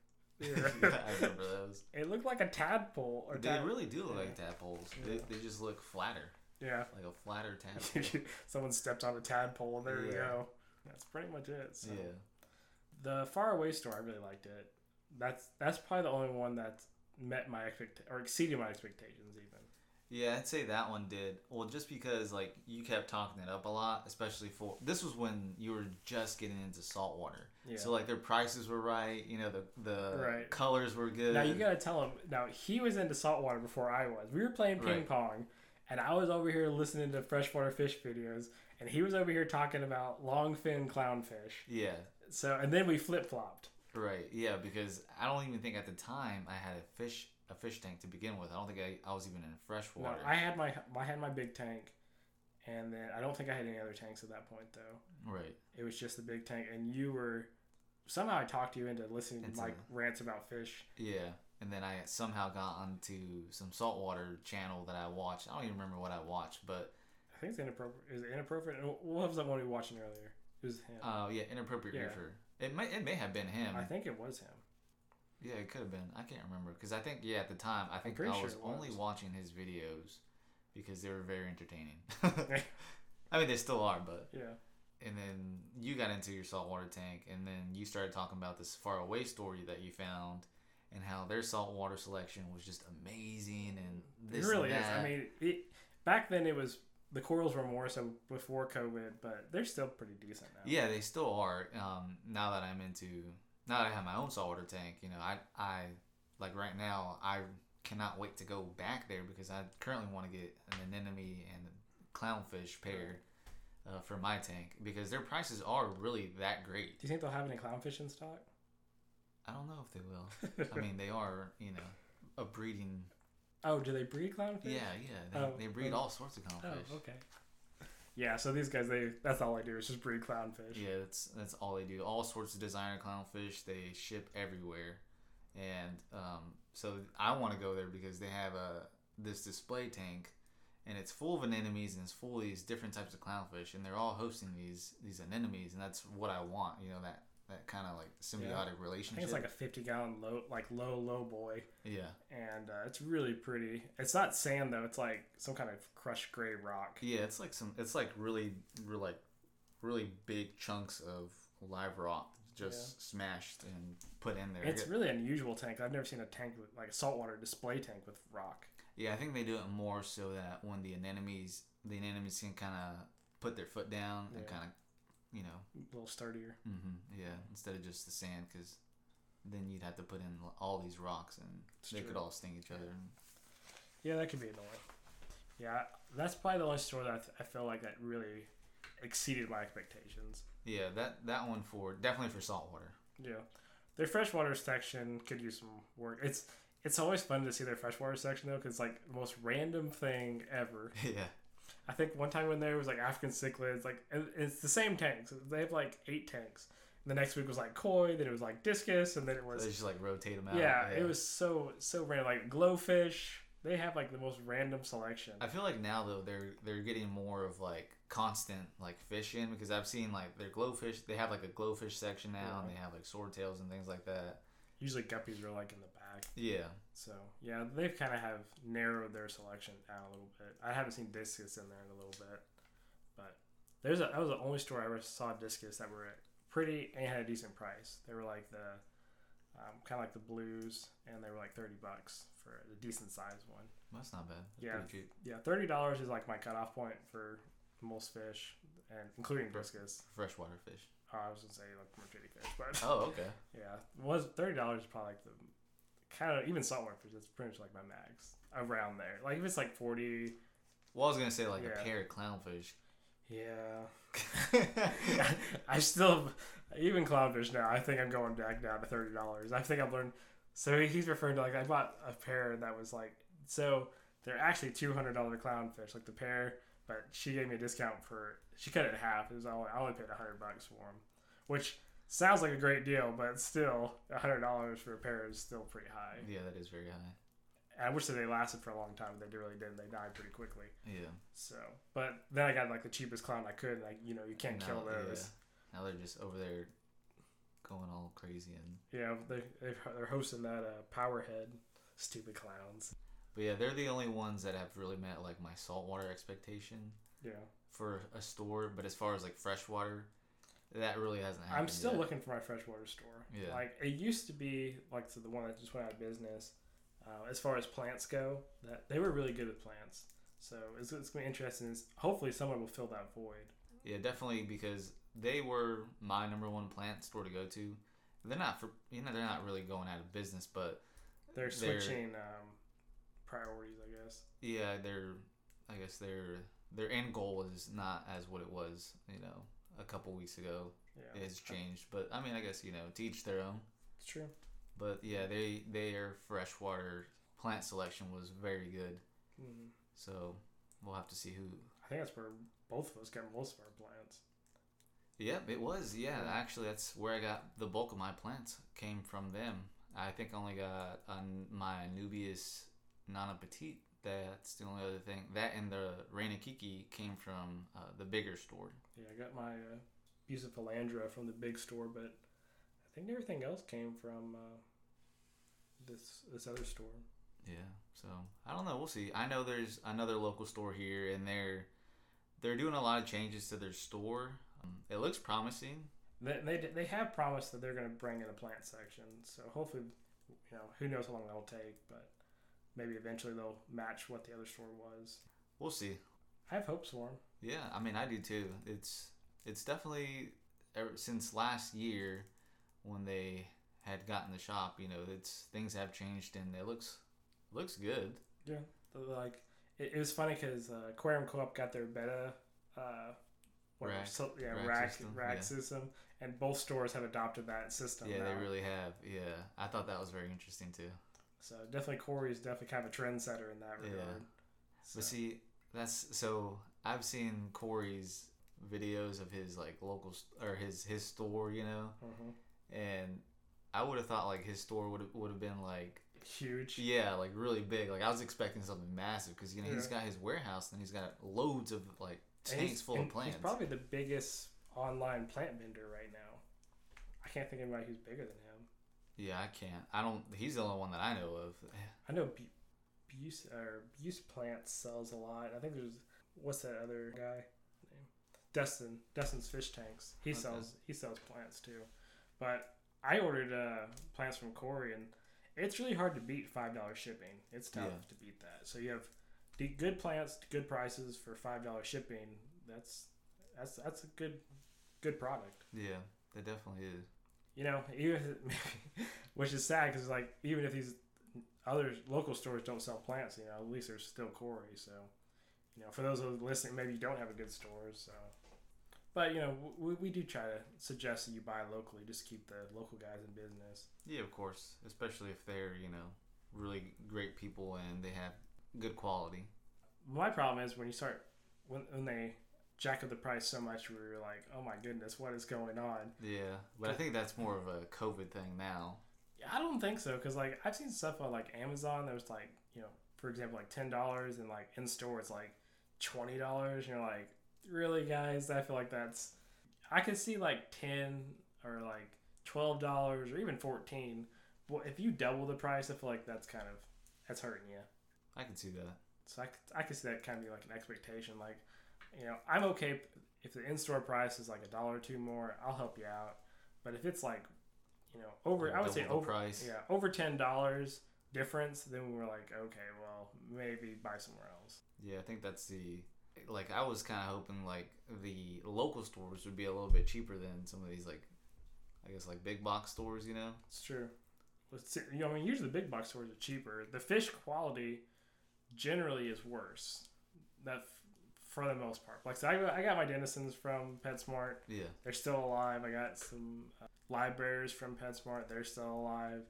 yeah, I remember those. it looked like a tadpole. Or They tad- really do look yeah. like tadpoles. Yeah. They, they just look flatter, Yeah. like a flatter tadpole. Someone stepped on a tadpole, and there you go. That's pretty much it. So. yeah, The far away store, I really liked it. That's that's probably the only one that met my expect or exceeded my expectations even. Yeah, I'd say that one did. Well, just because like you kept talking it up a lot, especially for this was when you were just getting into saltwater. Yeah. So like their prices were right. You know the the Right. colors were good. now you gotta tell him. Now he was into saltwater before I was. We were playing ping Right. pong, and I was over here listening to freshwater fish videos, and he was over here talking about long fin clownfish. yeah, So and then we flip flopped. right. Yeah, because I don't even think at the time I had a fish a fish tank to begin with. I don't think I, I was even in No, freshwater. I had my I had my big tank, and then I don't think I had any other tanks at that point though. right. It was just the big tank, and you were somehow I talked you into listening to Into- like rants about fish. Yeah, and then I somehow got onto some saltwater channel that I watched. I don't even remember what I watched, but I think it's inappropriate. Is it inappropriate? What was that one we were watching earlier? It was him. uh, yeah, inappropriate Yeah. reefer. It may it may have been him. I think it was him. Yeah, it could have been. I can't remember because I think yeah at the time I think I sure was, it only was. watching his videos because they were very entertaining. I mean, they still are, but Yeah. and then you got into your saltwater tank, and then you started talking about this far away story that you found, and how their saltwater selection was just amazing, and this it really is. I mean, it, back then it was the corals were more so before COVID, but they're still pretty decent now. Yeah, they still are. Um, now that I'm into, now that I have my own saltwater tank, you know, I, I, like right now, I cannot wait to go back there because I currently want to get an anemone and clownfish paired uh, for my tank because their prices are really that great. Do you think they'll have any clownfish in stock? I don't know if they will. I mean, they are, you know, a breeding. oh, do they breed clownfish? Yeah, yeah. They, Oh, they breed oh. all sorts of clownfish. Oh, okay. Yeah, so these guys, they that's all I do is just breed clownfish. Yeah, that's that's all they do. All sorts of designer clownfish. They ship everywhere, and um, so I want to go there because they have a this display tank, and it's full of anemones and it's full of these different types of clownfish, and they're all hosting these these anemones, and that's what I want. You know that that kind of like symbiotic think relationship. it's like a 50 gallon low, like low, low boy, yeah, and uh, it's really pretty. It's not sand though; it's like some kind of crushed gray rock. yeah. It's like some. It's like really, really like really big chunks of live rock just smashed and put in there. It's really unusual tank. I've never seen a tank with like a saltwater display tank with rock. Yeah, I think they do it more so that when the anemones, the anemones can kind of put their foot down and kind of, you know, A little sturdier. hmm yeah, instead of just the sand, because then you'd have to put in all these rocks and It's they true. could all sting each other. Yeah, that could be annoying. Yeah, that's probably the only store that I, th- I feel like that really exceeded my expectations. Yeah, that that one for definitely for saltwater. Yeah, their freshwater section could use some work. It's it's always fun to see their freshwater section though, because like the most random thing ever. yeah, I think one time when there was like African cichlids, like it's the same tanks. They have like eight tanks. The next week was like koi, then it was like discus, and then it was they just like rotate them out. yeah, it was so so random. Like GloFish, they have like the most random selection. I feel like now though they're they're getting more of like constant like fish in because I've seen like their GloFish. They have like a GloFish section now, and they have like swordtails and things like that. Usually guppies are like in the back. Yeah, So yeah, they've kind of have narrowed their selection down a little bit. I haven't seen discus in there in a little bit, but there's a that was the only store I ever saw discus that were pretty and had a decent price. They were like the um, kind of like the blues, and they were like thirty bucks for a decent sized one. that's not bad. That's Yeah. Yeah, thirty dollars is like my cutoff point for most fish, and including discus. Freshwater fish. Oh, I was gonna say like more fish, but Oh, okay. yeah, was thirty dollars probably like the kind of even saltwater fish. That's pretty much like my max around there. Like if it's like forty, Well, I was gonna say like Yeah. a pair of clownfish. yeah. I still even clownfish now. I think I'm going back down to thirty dollars. I think I've learned. So he's referring to like I bought a pair that was like so they're actually two hundred dollar clownfish like the pair, but she gave me a discount for she cut it in half. It was only I only paid hundred bucks for them, which sounds like a great deal, but still hundred dollars for a pair is still pretty high. yeah, that is very high. I wish that they lasted for a long time. But they really didn't. They died pretty quickly. Yeah. So, but then I got like the cheapest clown I could. Like you know you can't Now- kill those. Yeah. Now they're just over there going all crazy and Yeah, they they're hosting that uh, Powerhead. Stupid clowns. but yeah, they're the only ones that have really met like my saltwater expectation Yeah, for a store. But as far as like freshwater, that really hasn't happened. I'm still yet. looking for my freshwater store. Yeah. like it used to be like so the one that just went out of business. Uh, as far as plants go, that they were really good at plants. So it's, it's gonna be interesting. Hopefully, someone will fill that void. Yeah, definitely because they were my number one plant store to go to. They're not for you know they're not really going out of business, but They're They're- switching um, priorities, I guess. yeah, they're I guess their their end goal is not as what it was, you know, a couple weeks ago. Yeah, It's changed, but I mean, I guess you know, to each their own. it's true. But yeah, they their freshwater plant selection was very good. Mm. So we'll have to see who. I think that's where both of us got most of our plants. Yep, it was. Yeah, actually, that's where I got the bulk of my plants came from them. I think I only got on my Anubias Nana Petite. That's the only other thing. That and the Kiki came from uh, the bigger store. Yeah, I got my uh, Bucephalandra from the big store, but I think everything else came from uh, this this other store. Yeah. So I don't know. We'll see. I know there's another local store here, and they're they're doing a lot of changes to their store. Um, it looks promising. They, they, they have promised that they're going to bring in a plant section. So hopefully, you know, who knows how long that'll take, but maybe eventually they'll match what the other store was. We'll see. I have hopes for them. Yeah, I mean, I do too. It's it's definitely ever since last year when they had gotten the shop. You know, it's things have changed and it looks looks good. Yeah, like it, it was funny because uh, Aquarium Co-op got their beta, uh, whatever, Rack- so, yeah, rack rack system, rack yeah. system, and both stores have adopted that system. Yeah, now. they really have. Yeah, I thought that was very interesting too. So definitely Cory is definitely kind of a trendsetter in that regard. Yeah. regard. But So- see, that's so I've seen Cory's videos of his like local or his his store, you know, Mhm. and I would have thought like his store would have would have been like huge. yeah, like really big. Like I was expecting something massive because you know he's Yeah. got his warehouse and he's got loads of like tanks full of plants. He's probably the biggest online plant vendor right now. I can't think of anybody who's bigger than him. Yeah, I can't. I don't. He's the only one that I know of. I know Bu- Buce or Buce Plants sells a lot. I think there's what's that other guy name? Dustin. Dustin's fish tanks. He Okay. sells he sells plants too. But I ordered uh, plants from Cory and it's really hard to beat five dollars shipping. It's tough Yeah. to beat that. So you have the good plants, good prices for five dollars shipping. That's that's that's a good good product. Yeah, that definitely is. You know, even which is sad because like even if these other local stores don't sell plants, you know, at least there's still Cory. So, you know, for those of listening, maybe you don't have a good store. So, but you know, we, we do try to suggest that you buy locally, just keep the local guys in business. Yeah, of course. Especially if they're you know really great people and they have good quality. My problem is when you start when when they jack up the price so much, where you're like, oh my goodness, what is going on? Yeah, but I think that's more of a COVID thing now. Yeah, I don't think so because like I've seen stuff on like Amazon. There's like you know, for example, like ten dollars, and like in store it's like twenty dollars. You're like, really, guys? I feel like that's. I could see like ten or like twelve dollars or even fourteen. Well, if you double the price, I feel like that's kind of that's hurting you. I can see that. So I, could- I could see that kind of be like an expectation. Like, you know, I'm okay if the in store price is like a dollar or two more. I'll help you out. But if it's like, you know, over, I would say over, price. yeah, over ten dollars difference, then we're like, okay, well, maybe buy somewhere else. Yeah, I think that's the like I was kind of hoping like the local stores would be a little bit cheaper than some of these like I guess like big box stores, you know. It's true. Let's see, you know, I mean, usually the big box stores are cheaper. The fish quality generally is worse. That for the most part. Like, so I, got- I got my denizens from PetSmart. Yeah. They're still alive. I got some uh, libraries from PetSmart. They're still alive.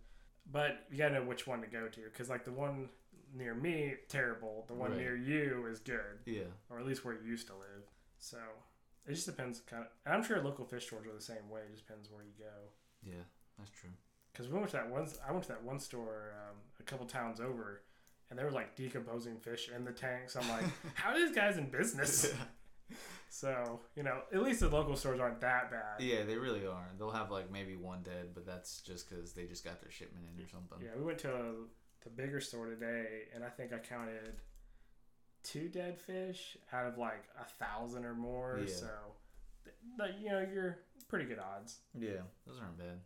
But you gotta know which one to go to, because like the one near me, terrible. The one Right. near you is good, Yeah. or at least where you used to live. So it just depends. Kind of, and I'm sure local fish stores are the same way. It just depends where you go. Yeah, that's true. Because we went to that one. I went to that one store um, a couple towns over, and they were like decomposing fish in the tanks. I'm like, how are these guys in business? So you know, at least the local stores aren't that bad. yeah, they really are. They'll have like maybe one dead, but that's just because they just got their shipment in or something. Yeah, we went to a, the bigger store today, and I think I counted two dead fish out of like a thousand or more. Yeah. So, th- you know, you're pretty good odds. Yeah, those aren't bad.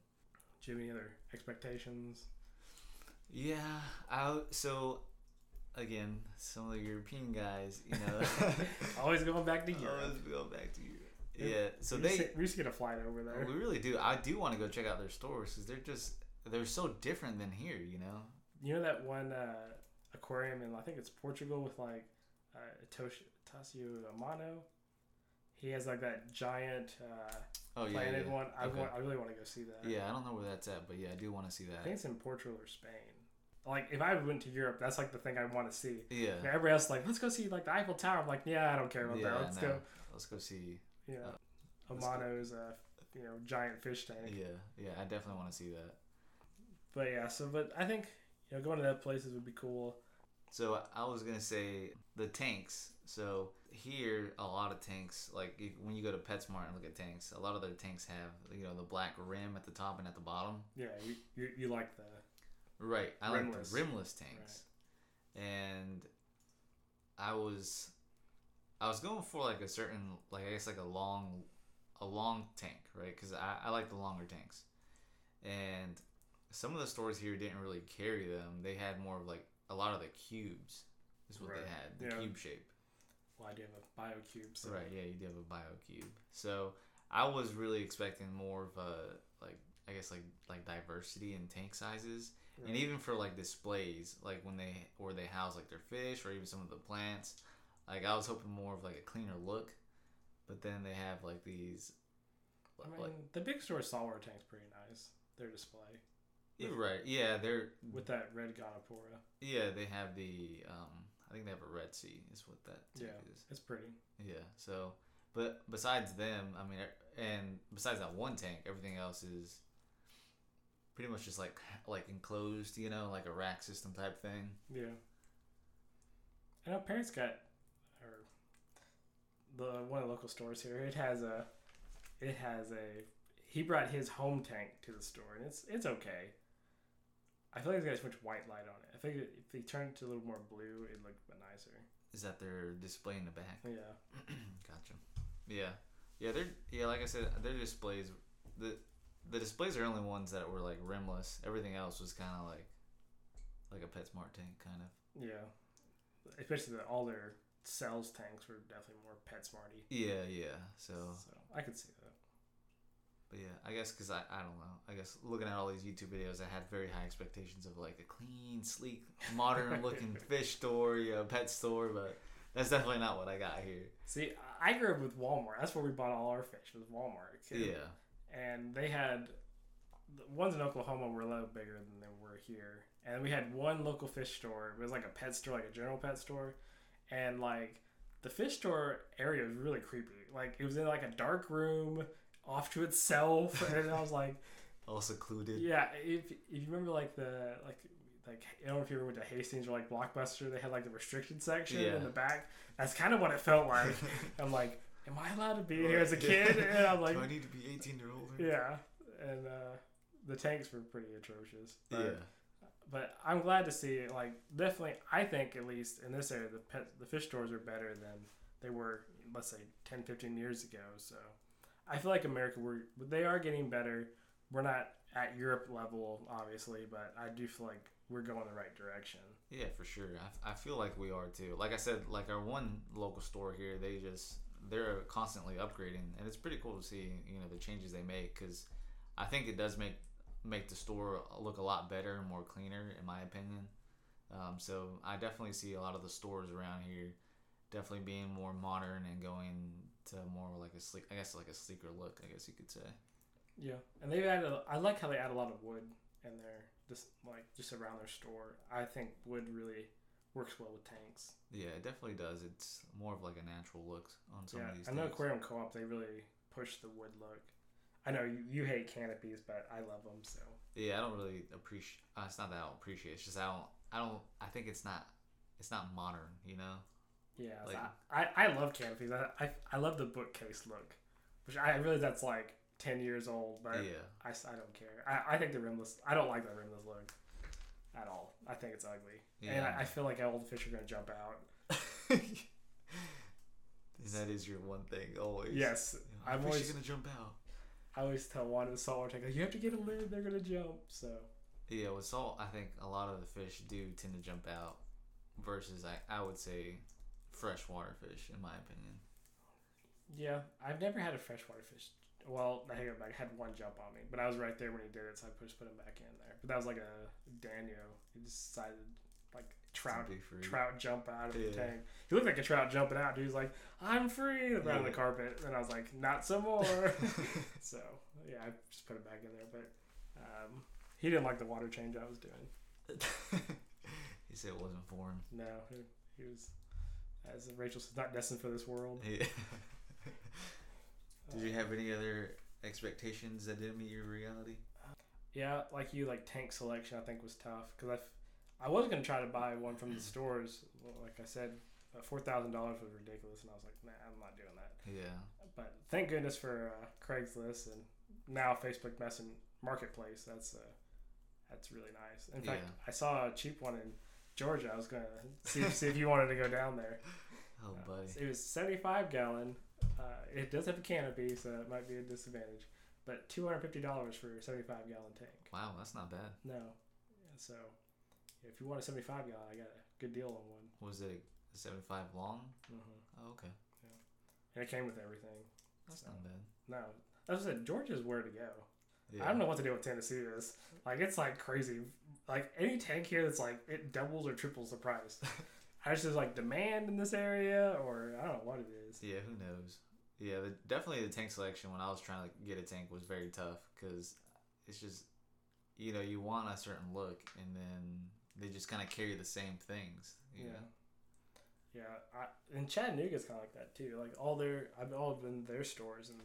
Do you have any other expectations? Yeah, I so again, some of the European guys, you know, Always going back to Europe. always go back to Europe. Yeah. Yeah, so we, they to, we to get a flight over there. we really do. I do want to go check out their stores because they're just they're so different than here. You know. You know that one uh, aquarium in I think it's Portugal with like uh, Tosh- Takashi Amano. He has like that giant uh, Oh yeah, planted yeah. one. I, Okay. want, I really want to go see that. Yeah, I don't know where that's at, but yeah, I do want to see that. I think it's in Portugal or Spain. Like if I went to Europe, that's like the thing I want to see. Yeah. And everybody else is like, let's go see like the Eiffel Tower. I'm like, yeah, I don't care about Yeah, that. Let's no. go. Let's go see. Yeah. Uh. Amano's uh, you know giant fish tank. Yeah, yeah, I definitely want to see that. But yeah, so but I think you know going to that places would be cool. So I was gonna say the tanks. So here, a lot of tanks, like when you go to PetSmart and look at tanks, a lot of their tanks have you know the black rim at the top and at the bottom. Yeah, you you, you like the Right. I Rimless. like the rimless tanks. And I was I was going for like a certain like I guess like a long a long tank, right? Because I, I like the longer tanks, and some of the stores here didn't really carry them. They had more of like a lot of the cubes is what Right. they had, the Yeah. cube shape. Well, I do have a bio cube, so Right, yeah, you do have a bio cube. So I was really expecting more of a like I guess like like diversity in tank sizes. And even for like displays, like when they where they house like their fish or even some of the plants, like I was hoping more of like a cleaner look. But then they have like these I mean, like the big store saltwater tank's pretty nice. Their display you're right. Yeah, they're with that red Goniopora. yeah, they have the um I think they have a Red Sea is what that tank Yeah. is. It's pretty. Yeah. So, but besides them, I mean, e- and besides that one tank, everything else is pretty much just like like enclosed, you know, like a rack system type thing. Yeah. I know Parents got, or the one of the local stores here. It has a, it has a. He brought his home tank to the store, and it's it's okay. I feel like it's got too much white light on it. I think if they turned it to a little more blue, it'd look a bit nicer. Is that their display in the back? Yeah. gotcha. Yeah, yeah. They're yeah. Like I said, their displays the the displays are only ones that were like rimless. Everything else was kind of like like a PetSmart tank, kind of. Yeah. Especially the, all their cells tanks were definitely more pet smarty. Yeah, yeah. So, So I could see that. but yeah, I guess because I I don't know. I guess looking at all these YouTube videos, I had very high expectations of like a clean, sleek, modern looking fish store, you know, pet store, but. That's definitely not what I got here. See, I grew up with Walmart. That's where we bought all our fish was Walmart. Yeah. And they had the ones in Oklahoma were a little bigger than they were here. And we had one local fish store. It was like a pet store, like a general pet store, and like the fish store area was really creepy. Like it was in like a dark room off to itself, and I was like, All secluded. yeah. If, if you remember like the like. Like I don't know if you ever went to Hastings or like Blockbuster, they had like the restricted section Yeah. in the back. That's kind of what it felt like. I'm like, am I allowed to be here as a kid? And I'm like, Do I need to be 18 or older? yeah, and uh, the tanks were pretty atrocious. But, Yeah. but I'm glad to see it. Like, definitely, I think at least in this area, the pet, the fish stores are better than they were, let's say, 10, 15 years ago. So I feel like America, we're they are getting better. We're not at Europe level, obviously, but I do feel like we're going the right direction. Yeah, for sure. I, I feel like we are too. Like I said, like our one local store here, they just they're constantly upgrading, and it's pretty cool to see you know the changes they make because I think it does make make the store look a lot better and more cleaner, in my opinion. Um, so I definitely see a lot of the stores around here definitely being more modern and going to more like a sleek, I guess like a sleeker look, I guess you could say. Yeah, and they've added. I like how they add a lot of wood in there, just like just around their store. I think wood really works well with tanks. Yeah, it definitely does. It's more of like a natural look on some yeah, of these. I know things. Aquarium Co-op. They really push the wood look. I know you, you hate canopies, but I love them. So Yeah, I don't really appreciate. Uh, it's not that I don't appreciate. It's just I don't. I don't. I think it's not. It's not modern. You know. yeah, Like- I, I I love canopies. I, I I love the bookcase look, which I realize that's like ten years old, but yeah. I, I don't care. I, I think the rimless. I don't like the rimless look at all. I think it's ugly, and I, I feel like all the fish are gonna jump out. And that is your one thing always. Yes, I'm I'm always always gonna jump out. I always tell one of the saltwater tank, like, you have to get a lid. They're gonna jump. So Yeah, with salt, I think a lot of the fish do tend to jump out, versus I I would say freshwater fish, in my opinion. yeah, I've never had a freshwater fish. Well, I think I had one jump on me, but I was right there when he did it, so I just put him back in there. But that was like a danio. He decided like trout To be free. trout jump out of Yeah. the tank. He looked like a trout jumping out. Dude, he was like, "I'm free!" around the carpet, and I was like, "Not some more." so yeah, I just put it back in there. But um, he didn't like the water change I was doing. he said it wasn't for him. No, he, he was, as Rachel says, not destined for this world. Yeah. Did you have any other expectations that didn't meet your reality? Yeah, like you, like tank selection, I think was tough because I, f- I was gonna try to buy one from the stores. Like I said, uh, four thousand dollars was ridiculous, and I was like, nah, I'm not doing that. Yeah. But thank goodness for uh, Craigslist and now Facebook Messenger Marketplace. That's uh, that's really nice. In fact, Yeah. I saw a cheap one in Georgia. I was gonna see see if you wanted to go down there. Oh, Uh, buddy. it was 75 gallon. Uh, it does have a canopy, so it might be a disadvantage. But $250 for a 75 gallon tank. Wow, that's not bad. No. So if you want a 75 gallon, I got a good deal on one. Was it a 75 long? hmm Oh, okay. And it came with everything. That's So, not bad. No. As I said, Georgia's where to go. Yeah. I don't know what to do with Tennessee is. Like it's like crazy. Like any tank here that's like it doubles or triples the price. I just like demand in this area or I don't know what it is. Yeah, who knows? Yeah, the, definitely the tank selection when I was trying to get a tank was very tough because it's just, you know, you want a certain look and then they just kind of carry the same things. You Yeah. know? Yeah, I, and Chattanooga's kind of like that too. Like all their, I've all been their stores and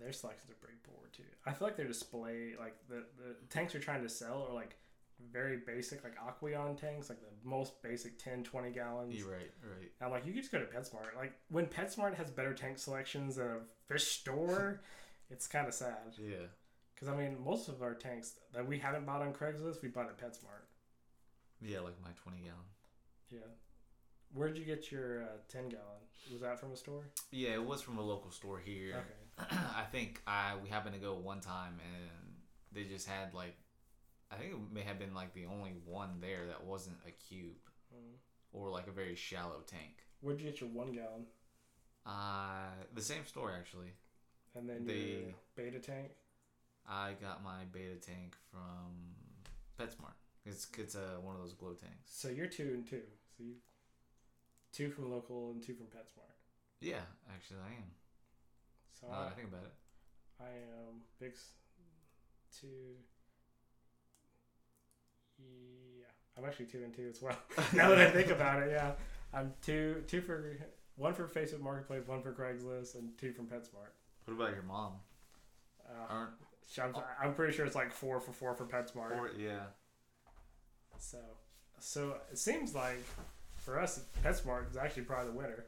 their selections are pretty poor too. I feel like their display, like the the tanks they're trying to sell are like very basic, like Aqueon tanks, like the most basic 10, 20 gallons. You're right, right. I'm like, you could just go to PetSmart. Like when PetSmart has better tank selections than a fish store, it's kind of sad. Yeah. Because I mean, most of our tanks that we haven't bought on Craigslist, we bought at PetSmart. Yeah, like my 20 gallon. Yeah. Where'd you get your uh, 10 gallon? Was that from a store? Yeah, it was from a local store here. Okay. I think I we happened to go one time and they just had like I think it may have been like the only one there that wasn't a cube Mm. or like a very shallow tank. Where'd you get your one gallon? Uh the same store actually. And then They- your betta tank? I got my betta tank from PetSmart. It's it's a one of those glow tanks. So you're two and two. So you two from local and two from PetSmart. Yeah, actually I am. So Now I I, think about it. I am big s- two. Yeah, I'm actually two and two as well. now that I think about it, yeah, I'm two two for one for Facebook Marketplace, one for Craigslist, and two from PetSmart. What about your mom? Uh, I'm, I'm pretty sure it's like four for four for PetSmart. or, yeah. So, so it seems like for us, PetSmart is actually probably the winner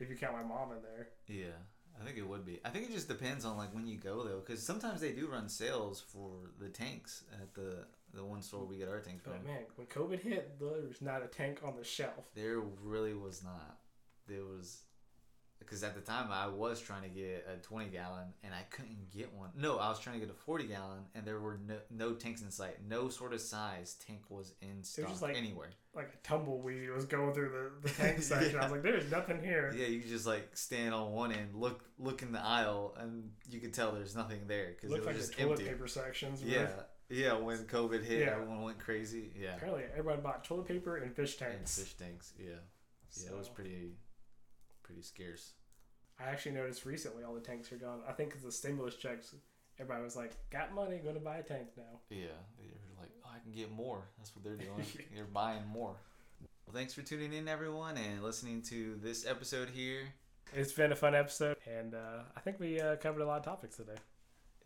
if you count my mom in there. Yeah, I think it would be. I think it just depends on like when you go though, because sometimes they do run sales for the tanks at the the one store we get our tanks oh, from. But man, when COVID hit, there was not a tank on the shelf. There really was not. There was because at the time I was trying to get a 20 gallon and I couldn't get one. No, I was trying to get a 40 gallon and there were no, no tanks in sight. No sort of size tank was in stock just like- anywhere. Like a tumbleweed was going through the, the tank section. I was like, there's nothing here. Yeah, you just like stand on one end, look look in the aisle, and you could tell there's nothing there because it Looked was like just the toilet empty. paper sections. Yeah, yeah. When COVID hit, Yeah. everyone went crazy. Yeah, Apparently, everyone bought toilet paper and fish tanks. and fish tanks. Yeah, yeah. It was pretty, pretty scarce. I actually noticed recently all the tanks are gone. I think because the stimulus checks, everybody was like, got money, going to buy a tank now. Yeah, they're like, oh, I can get more. That's what they're doing. they're buying more. Well, thanks for tuning in, everyone, and listening to this episode here. It's been a fun episode, and uh, I think we uh, covered a lot of topics today.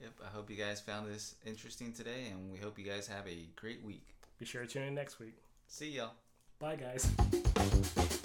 Yep, I hope you guys found this interesting today, and we hope you guys have a great week. Be sure to tune in next week. See y'all. Bye, guys.